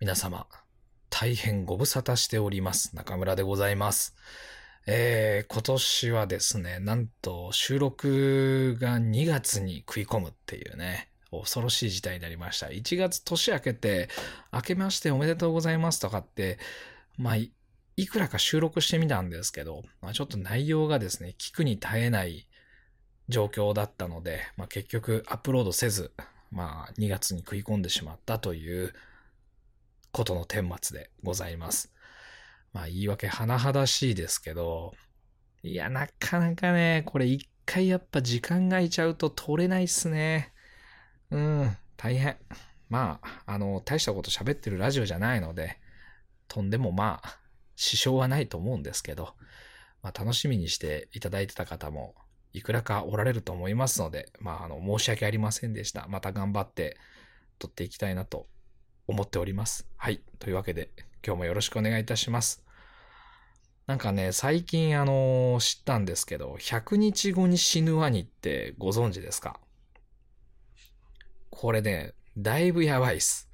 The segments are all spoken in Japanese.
皆様、大変ご無沙汰しております。中村でございます。えー、今年はですね、なんと収録が2月に食い込むっていうね、恐ろしい事態になりました。1月年明けて、明けましておめでとうございますとかって、まあ、いくらか収録してみたんですけど、まあ、ちょっと内容がですね、聞くに耐えない状況だったので、まあ、結局アップロードせず、まあ、2月に食い込んでしまったということの顛末でございます。まあ、言い訳甚だしいですけど、いや、なかなかね、これ一回やっぱ時間が空いちゃうと取れないっすね。うん、大変。まあ、あの、大したこと喋ってるラジオじゃないので、とんでもまあ、支障はないと思うんですけど、まあ、楽しみにしていただいてた方も、いくらかおられると思いますので、まあ、あの、申し訳ありませんでした。また頑張って撮っていきたいなと思っております。はい。というわけで、今日もよろしくお願いいたします。なんかね、最近あの、知ったんですけど、100日後に死ぬワニってご存知ですか？これね、だいぶやばいっす。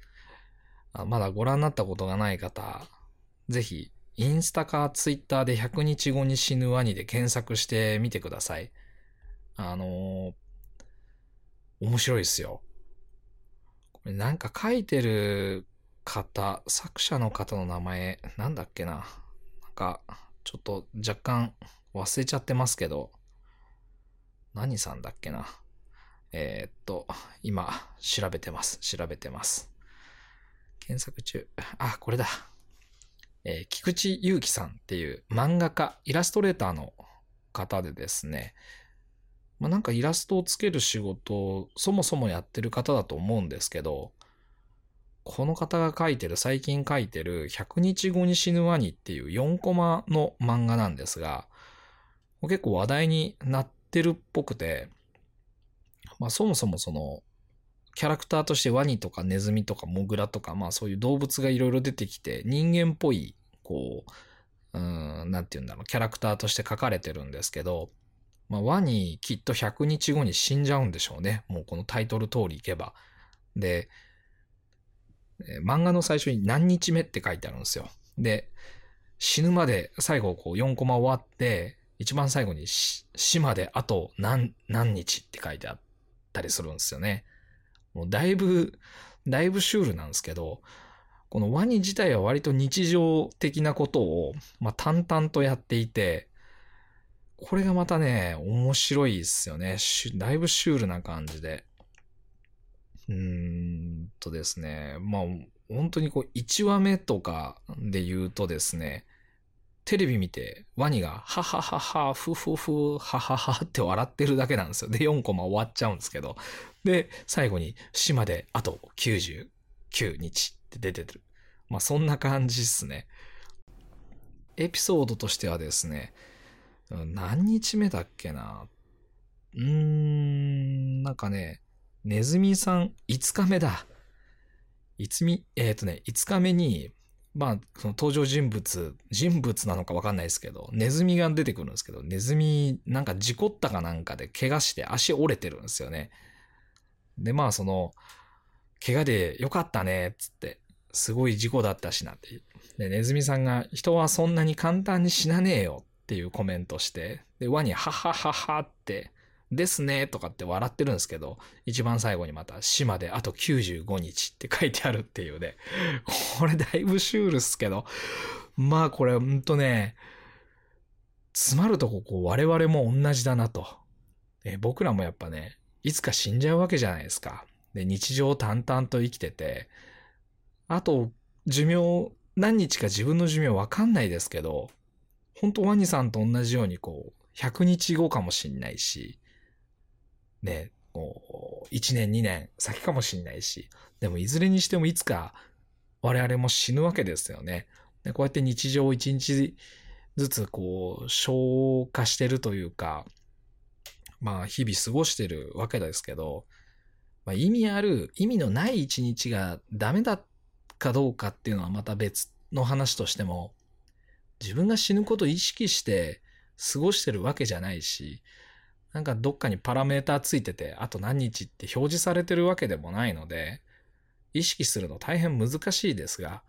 あまだご覧になったことがない方、ぜひ、インスタかツイッターで100日後に死ぬワニで検索してみてください。あのー面白いっすよ。なんか書いてる方、作者の方の名前、なんだっけな。なんか、ちょっと若干忘れちゃってますけど、何さんだっけな。えーっと、今、調べてます。調べてます。検索中。あ、これだ。えー菊池祐希さんっていう漫画家、イラストレーターの方でですね、まあ、なんかイラストをつける仕事をそもそもやってる方だと思うんですけど、この方が書いてる、最近書いてる100日後に死ぬワニっていう4コマの漫画なんですが、結構話題になってるっぽくて、まあそもそもその、キャラクターとしてワニとかネズミとかモグラとか、まあそういう動物がいろいろ出てきて、人間っぽい、こう、うん、なんて言うんだろう、キャラクターとして書かれてるんですけど、まあワニきっと100日後に死んじゃうんでしょうね。もうこのタイトル通りいけば。で、漫画の最初に何日目って書いてあるんですよ。で、死ぬまで最後こう4コマ終わって、一番最後に死まであと何、何日って書いてあったりするんですよね。もうだいぶ、だいぶシュールなんですけど、このワニ自体は割と日常的なことを、まあ、淡々とやっていて、これがまたね、面白いですよね。だいぶシュールな感じで。うーんとですね、まあ、本当にこう、1話目とかで言うとですね、テレビ見て、ワニが、はははは、ふふふ、はははって笑ってるだけなんですよ。で、4コマ終わっちゃうんですけど。で、最後に、死まであと99日って出てる。まあ、そんな感じっすね。エピソードとしてはですね、何日目だっけな？うーん、なんかね、ネズミさん、5日目だ。いつみ、えっ、とね、5日目に、まあ、その登場人物、人物なのかわかんないですけど、ネズミが出てくるんですけど、ネズミ、なんか事故ったかなんかで怪我して足折れてるんですよね。で、まあ、その、怪我でよかったね、っつって、すごい事故だったしなって。で、ネズミさんが、人はそんなに簡単に死なねえよっていうコメントして、で、ワニ、ははははって、ですね、とかって笑ってるんですけど、一番最後にまた、死まであと95日って書いてあるっていうね。これだいぶシュールっすけど、まあこれほんとね、詰まるとここ我々も同じだなと。え僕らもやっぱね、いつか死んじゃうわけじゃないですか。で、日常淡々と生きてて、あと、寿命、何日か自分の寿命わかんないですけど、本当ワニさんと同じようにこう、100日後かもしんないし、ね、こう、1年2年先かもしんないし、でもいずれにしてもいつか我々も死ぬわけですよね。でこうやって日常を一日ずつこう、消化してるというか、まあ日々過ごしてるわけですけど、まあ意味ある、意味のない一日がダメだかどうかっていうのはまた別の話としても、自分が死ぬことを意識して過ごしてるわけじゃないし、なんかどっかにパラメーターついてて、あと何日って表示されてるわけでもないので、意識するの大変難しいですが、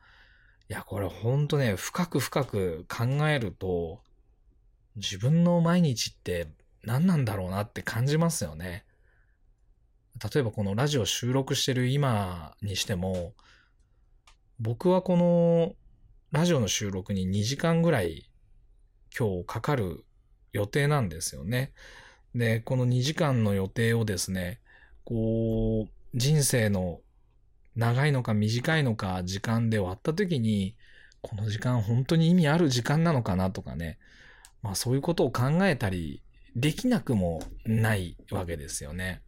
いや、これほんとね、深く深く考えると、自分の毎日って何なんだろうなって感じますよね。例えばこのラジオ収録してる今にしても、僕はこのラジオの収録に2時間ぐらい今日かかる予定なんですよね。で、この2時間の予定をですね、こう、人生の長いのか短いのか時間で割った時に、この時間本当に意味ある時間なのかなとかね。まあそういうことを考えたりできなくもないわけですよね。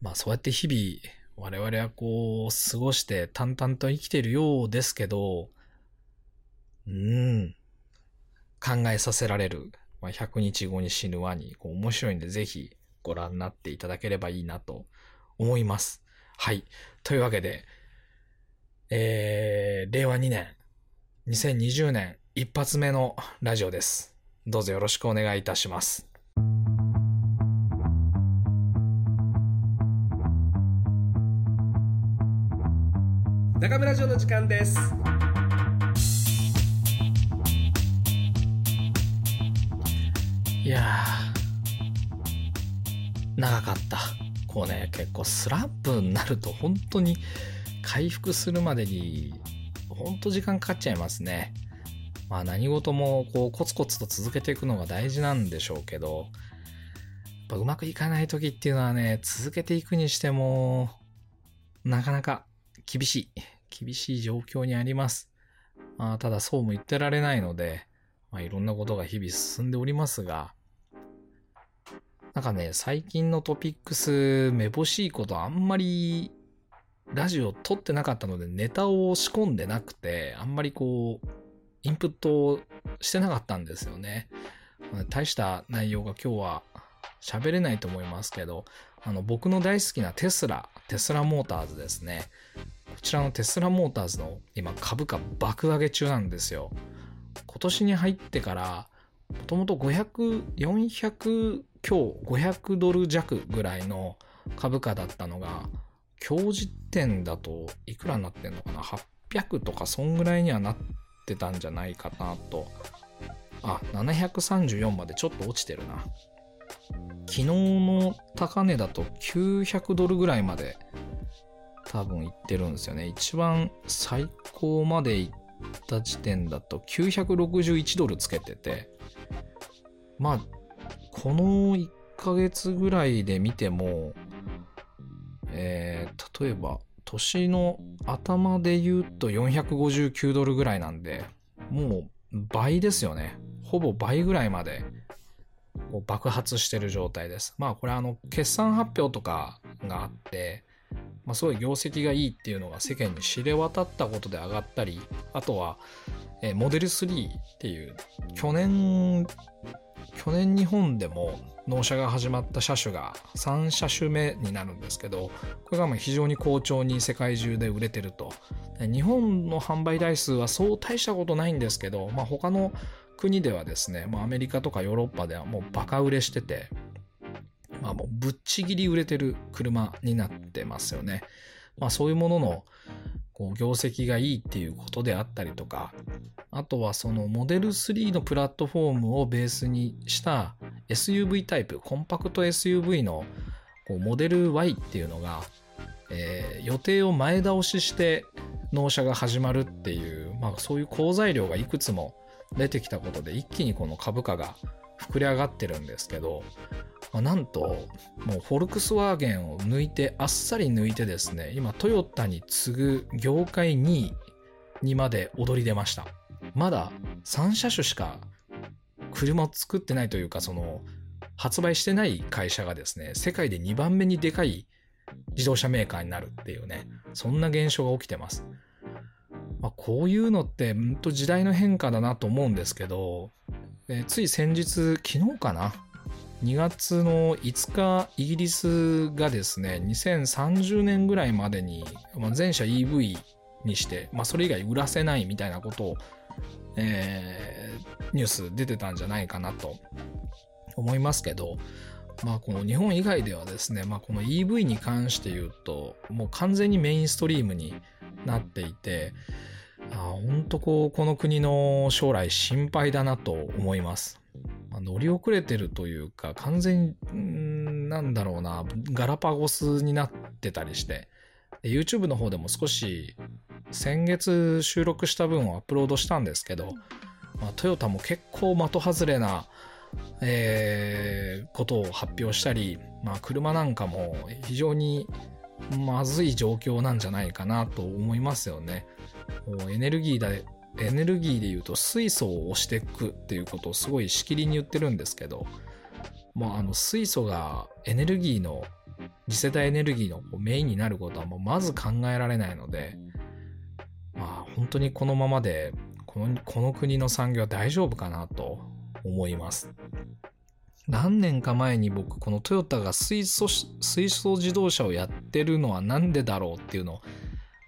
まあそうやって日々我々はこう過ごして淡々と生きてるようですけど、うん、考えさせられる、まあ、100日後に死ぬワニ、こう面白いんでぜひご覧になっていただければいいなと思います。はい。というわけで、えー、令和2年、2020年一発目のラジオです。どうぞよろしくお願いいたします。中村城の時間です。いや長かった。こうね結構スランプになると本当に回復するまでに本当時間かかっちゃいますね。まあ何事もこうコツコツと続けていくのが大事なんでしょうけどやっぱうまくいかない時っていうのはね続けていくにしてもなかなか厳しい。厳しい状況にあります。まあ、ただそうも言ってられないので、まあ、いろんなことが日々進んでおりますが、なんかね、最近のトピックス、めぼしいことあんまりラジオ撮ってなかったのでネタを仕込んでなくて、あんまりこう、インプットをしてなかったんですよね。大した内容が今日は喋れないと思いますけど、あの僕の大好きなテスラ、テスラモーターズですね。こちらのテスラモーターズの今株価爆上げ中なんですよ。今年に入ってから、もともと500、400強、500ドル弱ぐらいの株価だったのが、今日時点だといくらになってんのかな ?800 とかそんぐらいにはなってたんじゃないかなと。あ、734までちょっと落ちてるな。昨日の高値だと900ドルぐらいまで多分行ってるんですよね。一番最高まで行った時点だと961ドルつけてて、まあ、この1ヶ月ぐらいで見ても、えー、例えば、年の頭で言うと459ドルぐらいなんで、もう倍ですよね。ほぼ倍ぐらいまで爆発してる状態です。まあこれあの決算発表とかがあって、まあ、すごい業績がいいっていうのが世間に知れ渡ったことで上がったり、あとは、えー、モデル3っていう、去年、去年日本でも納車が始まった車種が3車種目になるんですけど、これがま非常に好調に世界中で売れてると。日本の販売台数はそう大したことないんですけど、まあ、他の国ではですね、まあ、アメリカとかヨーロッパではもうバカ売れしてて、まあもうぶっちぎり売れてる車になってますよね。まあそういうもののこう業績がいいっていうことであったりとか、あとはそのモデル3のプラットフォームをベースにした SUV タイプ、コンパクト SUV のこうモデル Y っていうのが、えー、予定を前倒しして納車が始まるっていう、まあそういう好材料がいくつも出てきたことで一気にこの株価が膨れ上がってるんですけど、まあ、なんと、もうフォルクスワーゲンを抜いて、あっさり抜いてですね、今トヨタに次ぐ業界2位にまで躍り出ました。まだ3車種しか車を作ってないというか、その、発売してない会社がですね、世界で2番目にでかい自動車メーカーになるっていうね、そんな現象が起きてます。まあ、こういうのって、んと時代の変化だなと思うんですけど、えー、つい先日、昨日かな？2月の5日、イギリスがですね、2030年ぐらいまでに、まあ、全社 EV にして、まあ、それ以外売らせないみたいなことを、えー、ニュース出てたんじゃないかなと思いますけど、まあこの日本以外ではですね、まあこの EV に関して言うと、もう完全にメインストリームになっていて、あ本当こう、この国の将来心配だなと思います。まあ乗り遅れてるというか、完全に、なんだろうな、ガラパゴスになってたりして、YouTube の方でも少し先月収録した分をアップロードしたんですけど、まあ、トヨタも結構的外れな、えーことを発表したり、まあ、車なんかも非常にまずい状況なんじゃないかなと思いますよね。もうエネルギーだエネルギーで言うと水素を押していくっていうことをすごいしきりに言ってるんですけど、まあ、あの水素がエネルギーの次世代エネルギーのメインになることはもうまず考えられないので、まあ、本当にこのままでこのこの国の産業は大丈夫かなと思います。何年か前に僕このトヨタが水素水素自動車をやってるのはなんでだろうっていうのを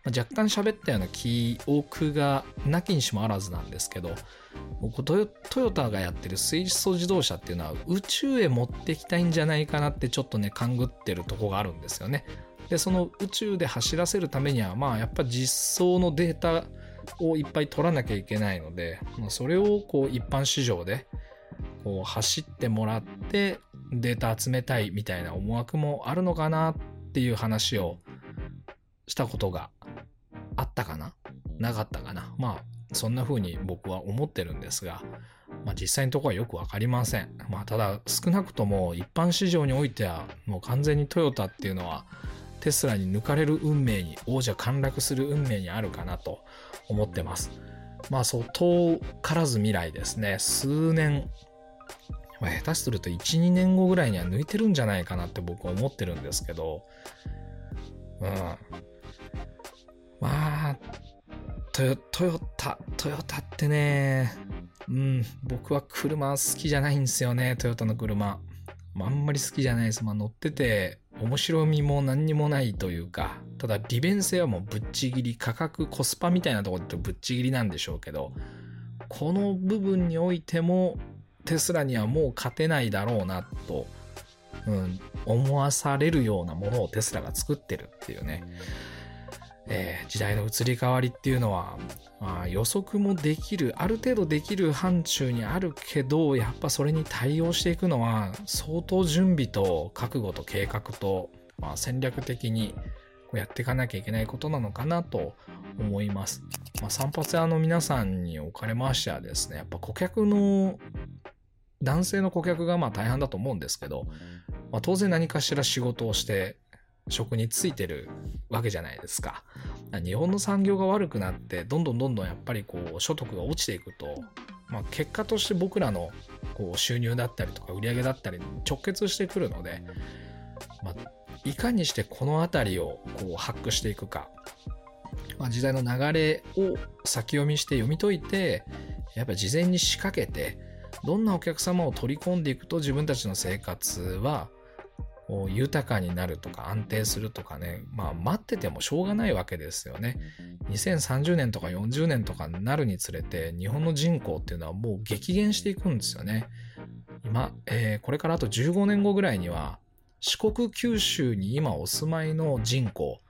若干喋ったような記憶がなきにしもあらずなんですけど僕トヨトヨタがやってる水素自動車っていうのは宇宙へ持ってきたいんじゃないかなってちょっとね勘ぐってるとこがあるんですよね。でその宇宙で走らせるためにはまあやっぱ実装のデータをいっぱい取らなきゃいけないのでそれをこう一般市場でこう走ってもらってデータ集めたいみたいな思惑もあるのかなっていう話をしたことがあったかな？なかったかな？まあそんな風に僕は思ってるんですが、まあ、実際のところはよくわかりません。まあ、ただ少なくとも一般市場においてはもう完全にトヨタっていうのはテスラに抜かれる運命に王者陥落する運命にあるかなと思ってます。まあそう遠からず未来ですね数年まあ、下手すると1、2年後ぐらいには抜いてるんじゃないかなって僕は思ってるんですけど、うん。まあ、トヨトヨタ、トヨタってね、うん、僕は車好きじゃないんですよね、トヨタの車。あ、んまり好きじゃないです。まあ、乗ってて面白みも何にもないというか、ただ利便性はもうぶっちぎり、価格、コスパみたいなところでぶっちぎりなんでしょうけど、この部分においてもテスラにはもう勝てないだろうなと、うん、思わされるようなものをテスラが作ってるっていうね、えー時代の移り変わりっていうのは、まあ、予測もできるある程度できる範疇にあるけどやっぱそれに対応していくのは相当準備と覚悟と計画と、まあ、戦略的にやっていかなきゃいけないことなのかなと思います。まあ、散髪屋の皆さんにおかれましてはですねやっぱ顧客の男性の顧客がまあ大半だと思うんですけど、まあ、当然何かしら仕事をして職に就いてるわけじゃないですか。日本の産業が悪くなってどんどんどんどんやっぱりこう所得が落ちていくと、まあ、結果として僕らのこう収入だったりとか売り上げだったりに直結してくるので、まあ、いかにしてこの辺りをこうハックしていくか、まあ、時代の流れを先読みして読み解いてやっぱり事前に仕掛けてどんなお客様を取り込んでいくと自分たちの生活は豊かになるとか安定するとかね、まあ待っててもしょうがないわけですよね。2030年とか40年とかになるにつれて日本の人口っていうのはもう激減していくんですよね。今、えーこれからあと15年後ぐらいには四国九州に今お住まいの人口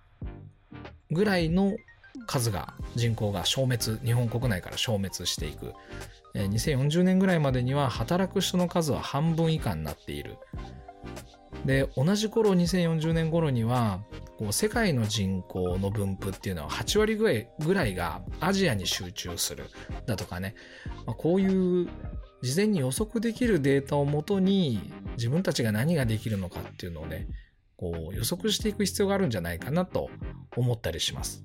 ぐらいの数が人口が消滅日本国内から消滅していく2040年ぐらいまでには働く人の数は半分以下になっている。で同じ頃2040年頃にはこう世界の人口の分布っていうのは8割ぐらいぐらいがアジアに集中する。だとかね、まあ、こういう事前に予測できるデータをもとに自分たちが何ができるのかっていうのをねこう予測していく必要があるんじゃないかなと思ったりします。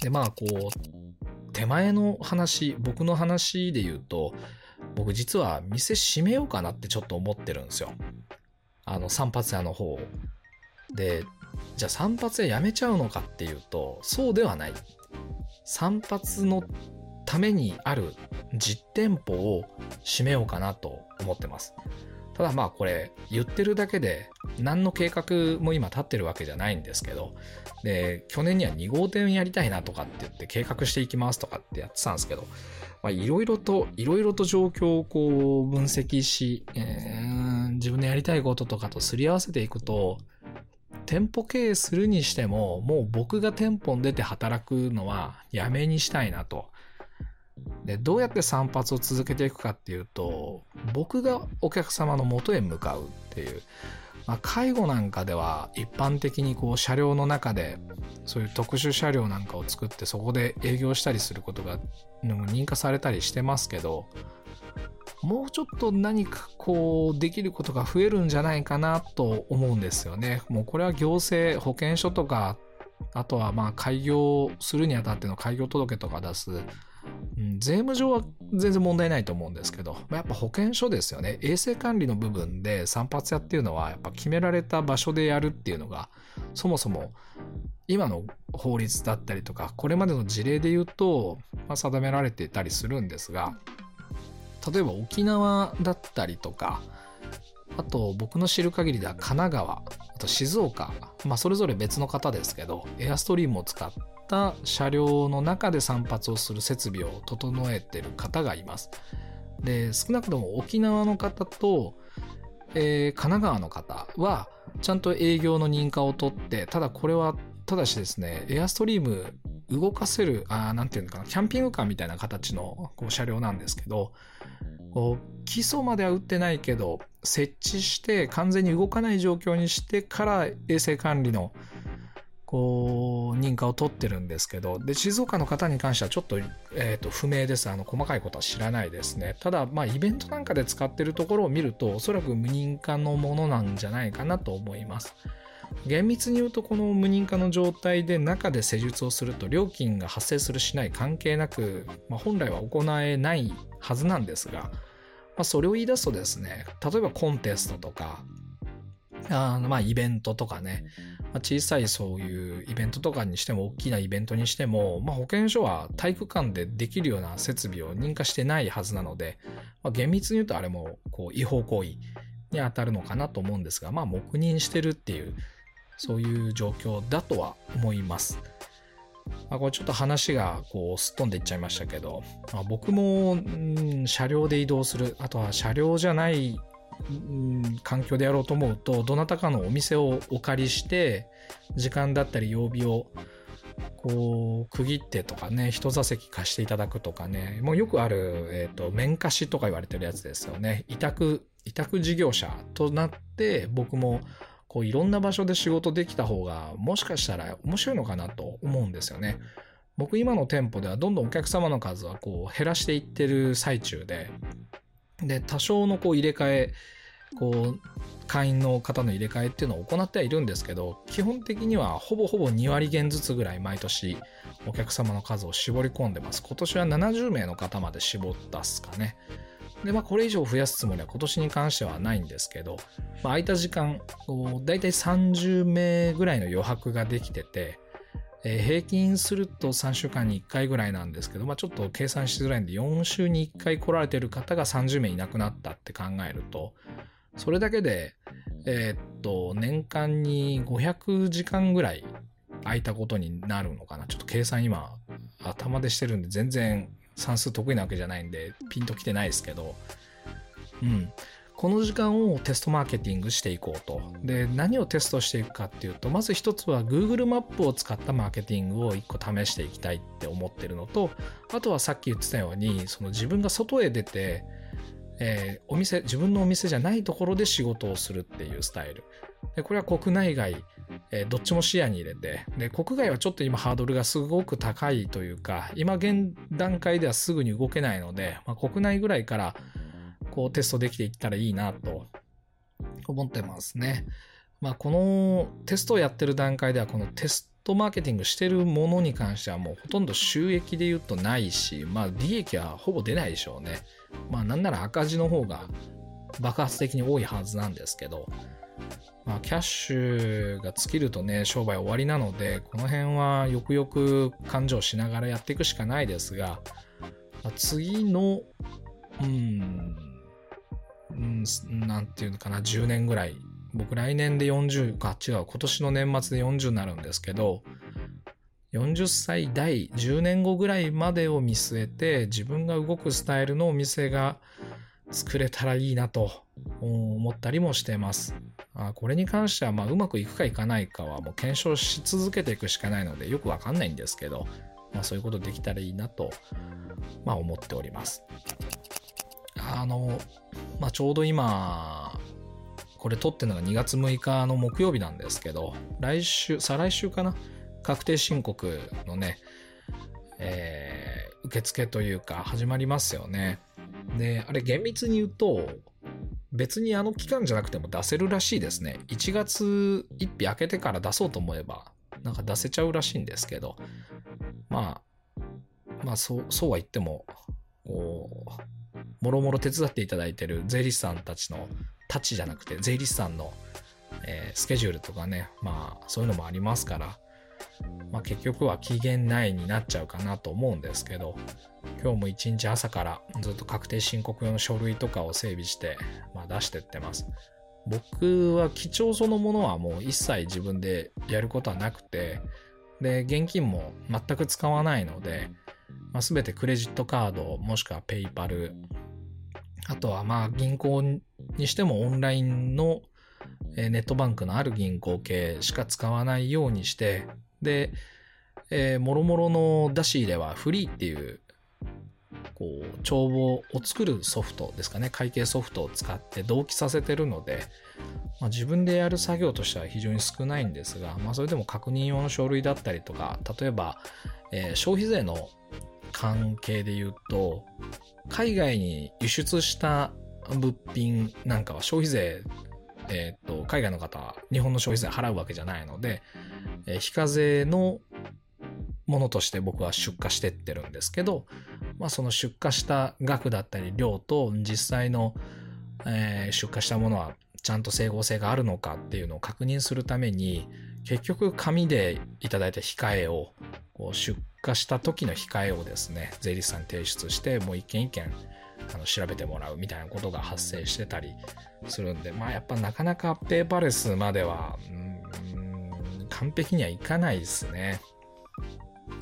でまあこう手前の話僕の話で言うと僕実は店閉めようかなってちょっと思ってるんですよ。あの散髪屋の方。でじゃあ散髪屋やめちゃうのかっていうとそうではない。散髪のためにある実店舗を閉めようかなと思ってます。ただまあこれ言ってるだけで何の計画も今立ってるわけじゃないんですけどで去年には2号店やりたいなとかって言って計画していきますとかってやってたんですけどいろいろといろいろと状況をこう分析し、えー自分のやりたいこととかとすり合わせていくと、店舗経営するにしても、もう僕が店舗に出て働くのはやめにしたいなと。で、どうやって散髪を続けていくかっていうと、僕がお客様の元へ向かうっていう。まあ、介護なんかでは一般的にこう車両の中でそういう特殊車両なんかを作ってそこで営業したりすることが認可されたりしてますけどもうちょっと何かこうできることが増えるんじゃないかなと思うんですよね。もうこれは行政保険証とかあとはまあ開業するにあたっての開業届とか出すうん、税務上は全然問題ないと思うんですけど、まやっぱ保険証ですよね。衛生管理の部分で散髪屋っていうのは、やっぱ決められた場所でやるっていうのが、そもそも今の法律だったりとか、これまでの事例で言うと、まあ、定められていたりするんですが、例えば沖縄だったりとか、あと僕の知る限りでは神奈川、あと静岡、まあそれぞれ別の方ですけど、エアストリームを使った車両の中で散髪をする設備を整えてる方がいます。で、少なくとも沖縄の方と、えー、神奈川の方は、ちゃんと営業の認可を取って、ただこれは、ただしですね、エアストリーム動かせる、あなんていうのかな、キャンピングカーみたいな形のこう車両なんですけど、こう基礎までは打ってないけど、設置して完全に動かない状況にしてから衛生管理のこう、認可を取ってるんですけど、で、静岡の方に関してはちょっと、え、ー、と、不明です。あの、細かいことは知らないですね。ただ、まあ、イベントなんかで使ってるところを見ると、おそらく無認可のものなんじゃないかなと思います。厳密に言うと、この無認可の状態で中で施術をすると、料金が発生するしない関係なく、まあ、本来は行えないはずなんですが、まあ、それを言い出すとですね、例えばコンテストとか、あのまあイベントとかね、まあ、小さいそういうイベントとかにしても大きなイベントにしても、まあ、保健所は体育館でできるような設備を認可してないはずなので、まあ、厳密に言うとあれもこう違法行為に当たるのかなと思うんですが、まあ、黙認してるっていうそういう状況だとは思います。あ、これちょっと話がこうすっ飛んでいっちゃいましたけど、まあ、僕も、ん、車両で移動するあとは車両じゃない環境でやろうと思うと、どなたかのお店をお借りして、時間だったり曜日をこう区切ってとかね、一座席貸していただくとかね、もうよくある、え、ー、と、面貸しとか言われてるやつですよね。委託、委託事業者となって、僕もこういろんな場所で仕事できた方が、もしかしたら面白いのかなと思うんですよね。僕今の店舗ではどんどんお客様の数はこう減らしていってる最中で、で、多少のこう入れ替え、こう、会員の方の入れ替えっていうのを行ってはいるんですけど、基本的にはほぼほぼ2割減ずつぐらい毎年お客様の数を絞り込んでます。今年は70名の方まで絞ったっすかね。で、まあこれ以上増やすつもりは今年に関してはないんですけど、まあ空いた時間、だいたい30名ぐらいの余白ができてて、えー、平均すると3週間に1回ぐらいなんですけど、まあ、ちょっと計算しづらいんで、4週に1回来られてる方が30名いなくなったって考えると、それだけで、えー、っと、年間に500時間ぐらい空いたことになるのかな。ちょっと計算今、頭でしてるんで、全然算数得意なわけじゃないんで、ピンときてないですけど、うん。この時間をテストマーケティングしていこうと。で、何をテストしていくかっていうと、まず一つは Google マップを使ったマーケティングを一個試していきたいって思ってるのと、あとはさっき言ってたように、その自分が外へ出て、えー、お店、自分のお店じゃないところで仕事をするっていうスタイル。で、これは国内外、え、どっちも視野に入れて、で、国外はちょっと今ハードルがすごく高いというか、今現段階ではすぐに動けないので、まあ、国内ぐらいからこうテストできていったらいいなと思ってますね。まあ、このテストをやってる段階ではこのテストマーケティングしてるものに関してはもうほとんど収益で言うとないし、まあ利益はほぼ出ないでしょうね。まあなんなら赤字の方が爆発的に多いはずなんですけど、まあキャッシュが尽きるとね、商売終わりなので、この辺はよくよく勘定しながらやっていくしかないですが、まあ、次の、うん、うん、なんていうのかな、10年ぐらい。僕来年で40か、違う、今年の年末で40になるんですけど、40歳代、10年後ぐらいまでを見据えて、自分が動くスタイルのお店が作れたらいいなと思ったりもしてます。あこれに関しては、まあ、うまくいくかいかないかはもう検証し続けていくしかないのでよくわかんないんですけど、まあ、そういうことできたらいいなと、まあ、思っております。あの、まあ、ちょうど今、これ撮ってるのが2月6日の木曜日なんですけど、来週、再来週かな？確定申告のね、えー、受付というか始まりますよね。で、あれ厳密に言うと、別にあの期間じゃなくても出せるらしいですね。1月1日明けてから出そうと思えば、なんか出せちゃうらしいんですけど、まあ、まあそう、そうは言っても、こう、もろもろ手伝っていただいてる税理士さんたちの、たちじゃなくて、税理士さんの、えー、スケジュールとかね、まあそういうのもありますから、まあ、結局は期限内になっちゃうかなと思うんですけど、今日も一日朝からずっと確定申告用の書類とかを整備して、まあ、出してってます。僕は記帳そのものはもう一切自分でやることはなくて、で、現金も全く使わないので、まあ、全てクレジットカードもしくはペイパル、あとはまあ銀行にしてもオンラインのネットバンクのある銀行系しか使わないようにして、で、えー、もろもろの出し入れはフリーっていう、こう、帳簿を作るソフトですかね、会計ソフトを使って同期させてるので、まあ、自分でやる作業としては非常に少ないんですが、まあ、それでも確認用の書類だったりとか、例えば、えー、消費税の関係で言うと、海外に輸出した物品なんかは消費税えっ、と、海外の方は日本の消費税払うわけじゃないので、えー、非課税のものとして僕は出荷してってるんですけど、まあその出荷した額だったり量と実際の、えー、出荷したものはちゃんと整合性があるのかっていうのを確認するために、結局紙でいただいた控えを、こう出荷した時の控えをですね、税理士さんに提出して、もう一件一件あの調べてもらうみたいなことが発生してたりするんで、まあやっぱなかなかペーパーレスまでは、うん、完璧にはいかないですね。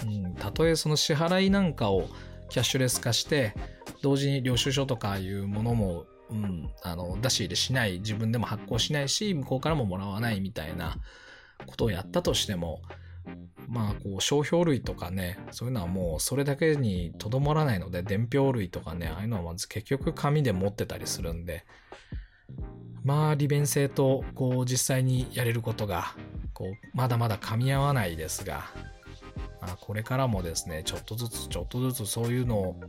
うん、たとえその支払いなんかをキャッシュレス化して、同時に領収書とかいうものも、うん、あの出し入れしない、自分でも発行しないし、向こうからももらわないみたいなことをやったとしても、まあ、こう、商標類とかね、そういうのはもうそれだけにとどまらないので、伝票類とかね、ああいうのはまず結局紙で持ってたりするんで、まあ、利便性と、こう、実際にやれることが、こう、まだまだ噛み合わないですが、まあ、これからもですね、ちょっとずつちょっとずつそういうのを、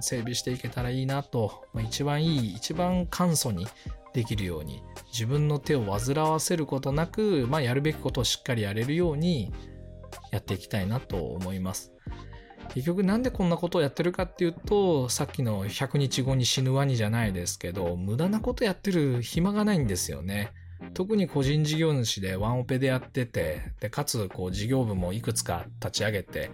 整備していけたらいいなと、まあ、一番いい、一番簡素にできるように、自分の手を煩わせることなく、まあ、やるべきことをしっかりやれるようにやっていきたいなと思います。結局なんでこんなことをやってるかっていうと、さっきの100日後に死ぬワニじゃないですけど、無駄なことやってる暇がないんですよね。特に個人事業主でワンオペでやってて、で、かつ、こう、事業部もいくつか立ち上げて、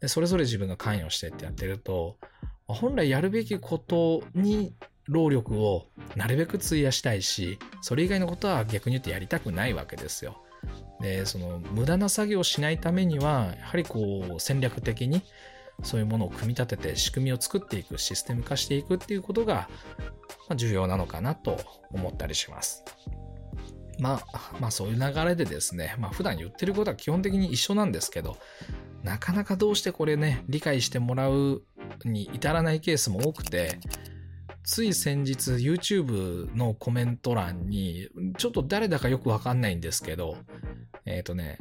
で、それぞれ自分が関与してってやってると、本来やるべきことに労力をなるべく費やしたいし、それ以外のことは逆に言ってやりたくないわけですよ。で、その無駄な作業をしないためには、やはりこう戦略的にそういうものを組み立てて仕組みを作っていく、システム化していくっていうことが重要なのかなと思ったりします。まあ、まあそういう流れでですね、まあ普段言ってることは基本的に一緒なんですけど、なかなかどうしてこれね、理解してもらうに至らないケースも多くて、つい先日 YouTube のコメント欄に、ちょっと誰だかよくわかんないんですけど、えっ、ー、とね、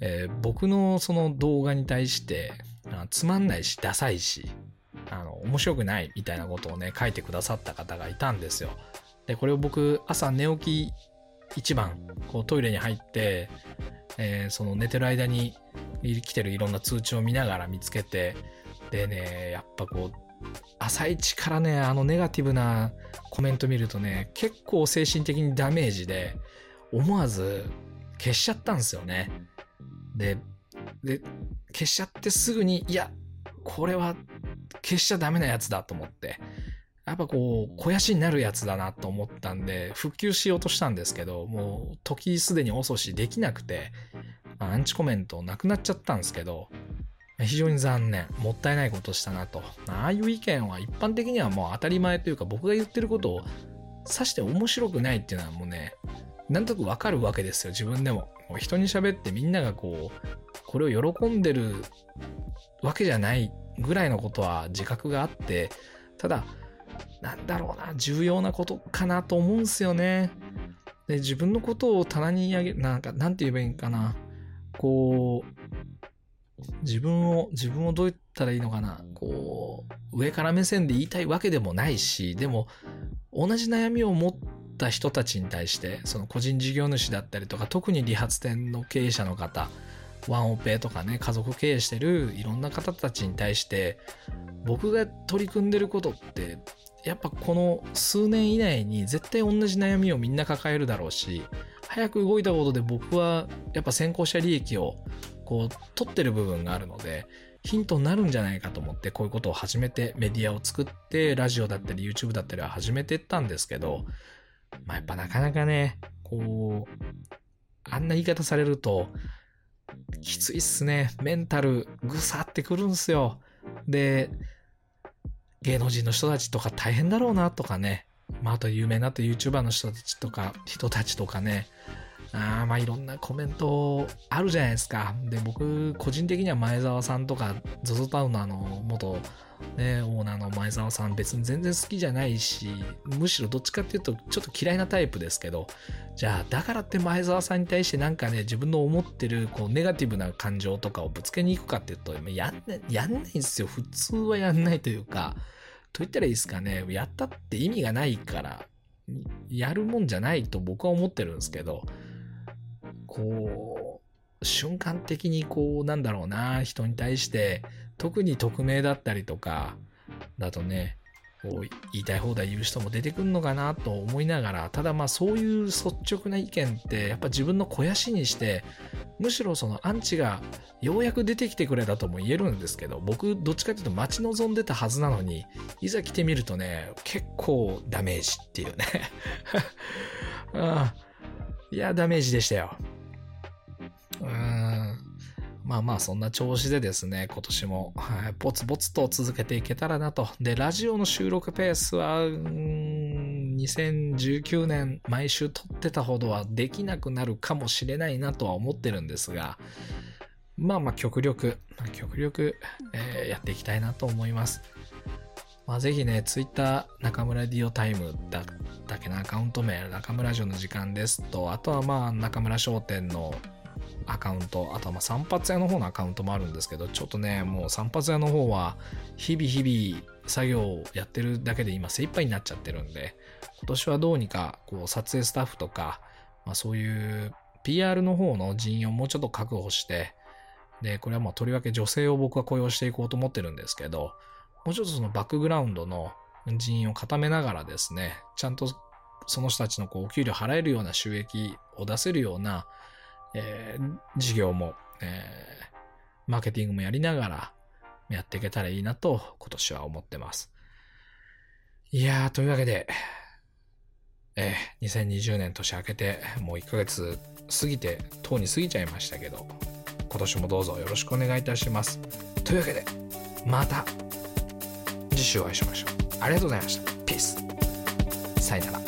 えー、僕のその動画に対して、つまんないし、ダサいし、あの、面白くないみたいなことをね、書いてくださった方がいたんですよ。で、これを僕、朝寝起き一番、こうトイレに入って、えー、その寝てる間に来てるいろんな通知を見ながら見つけて、でね、やっぱこう、朝一からね、あのネガティブなコメント見るとね、結構精神的にダメージで、思わず消しちゃったんですよね。で、で、消しちゃってすぐに、いや、これは消しちゃダメなやつだと思って、やっぱこう、肥やしになるやつだなと思ったんで、復旧しようとしたんですけど、もう時すでに遅しできなくて、アンチコメントなくなっちゃったんですけど、非常に残念。もったいないことしたなと。ああいう意見は一般的にはもう当たり前というか僕が言ってることを指して面白くないっていうのはもうね、なんとなくわかるわけですよ、自分でも。もう人に喋ってみんながこう、これを喜んでるわけじゃないぐらいのことは自覚があって、ただ、なんだろうな、重要なことかなと思うんすよね。で、自分のことを棚に上げ、なんか、なんて言えばいいかな。こう、自分を、自分をどう言ったらいいのかな。こう、上から目線で言いたいわけでもないし、でも、同じ悩みを持った人たちに対して、その個人事業主だったりとか、特に理髪店の経営者の方、ワンオペとかね、家族経営してるいろんな方たちに対して、僕が取り組んでることって、やっぱこの数年以内に絶対同じ悩みをみんな抱えるだろうし、早く動いたことで僕はやっぱ先行者利益をこう取ってる部分があるので、ヒントになるんじゃないかと思ってこういうことを始めてメディアを作ってラジオだったり YouTube だったりは始めてったんですけど、まあやっぱなかなかね、こう、あんな言い方されると、きついっすね。メンタルぐさってくるんすよ。で、芸能人の人たちとか大変だろうなとかね。まあ、あと有名なと YouTuber の人たちとか、人たちとかね。あまあいろんなコメントあるじゃないですか。で、僕、個人的には前澤さんとか、ZOZO タウナーの元、ね、オーナーの前澤さん別に全然好きじゃないし、むしろどっちかっていうとちょっと嫌いなタイプですけど、じゃあだからって前澤さんに対してなんかね、自分の思ってるこうネガティブな感情とかをぶつけに行くかっていうと、やんない、やんないんですよ。普通はやんないというか、と言ったらいいですかね、やったって意味がないから、やるもんじゃないと僕は思ってるんですけど、こう、瞬間的にこう、なんだろうな、人に対して、特に匿名だったりとか、だとね、こう言いたい放題言う人も出てくるのかなと思いながら、ただまあそういう率直な意見ってやっぱ自分の肥やしにして、むしろそのアンチがようやく出てきてくれたとも言えるんですけど、僕どっちかというと待ち望んでたはずなのに、いざ来てみるとね、結構ダメージっていうね ああ。いや、ダメージでしたよ。まあまあ、そんな調子でですね、今年も、はい、ぼつぼつと続けていけたらなと。で、ラジオの収録ペースは、2019年毎週撮ってたほどはできなくなるかもしれないなとは思ってるんですが、まあまあ極力、極力、えー、やっていきたいなと思います。まあ、ぜひね、ツイッター中村ディオタイムだったっけな、アカウント名、中村城の時間ですと、あとはまあ中村商店のアカウント、あとはま散髪屋の方のアカウントもあるんですけど、ちょっとね、もう散髪屋の方は日々日々作業をやってるだけで今精一杯になっちゃってるんで、今年はどうにかこう撮影スタッフとか、まあ、そういう PR の方の人員をもうちょっと確保して、で、これはまあとりわけ女性を僕は雇用していこうと思ってるんですけど、もうちょっとそのバックグラウンドの人員を固めながらですね、ちゃんとその人たちのこうお給料払えるような収益を出せるような、えー、事業も、えー、マーケティングもやりながらやっていけたらいいなと今年は思ってます。いやー、というわけで、えー、2020年年明けてもう1ヶ月過ぎて、とうに過ぎちゃいましたけど、今年もどうぞよろしくお願いいたします。というわけで、また次週お会いしましょう。ありがとうございました。ピース。さよなら。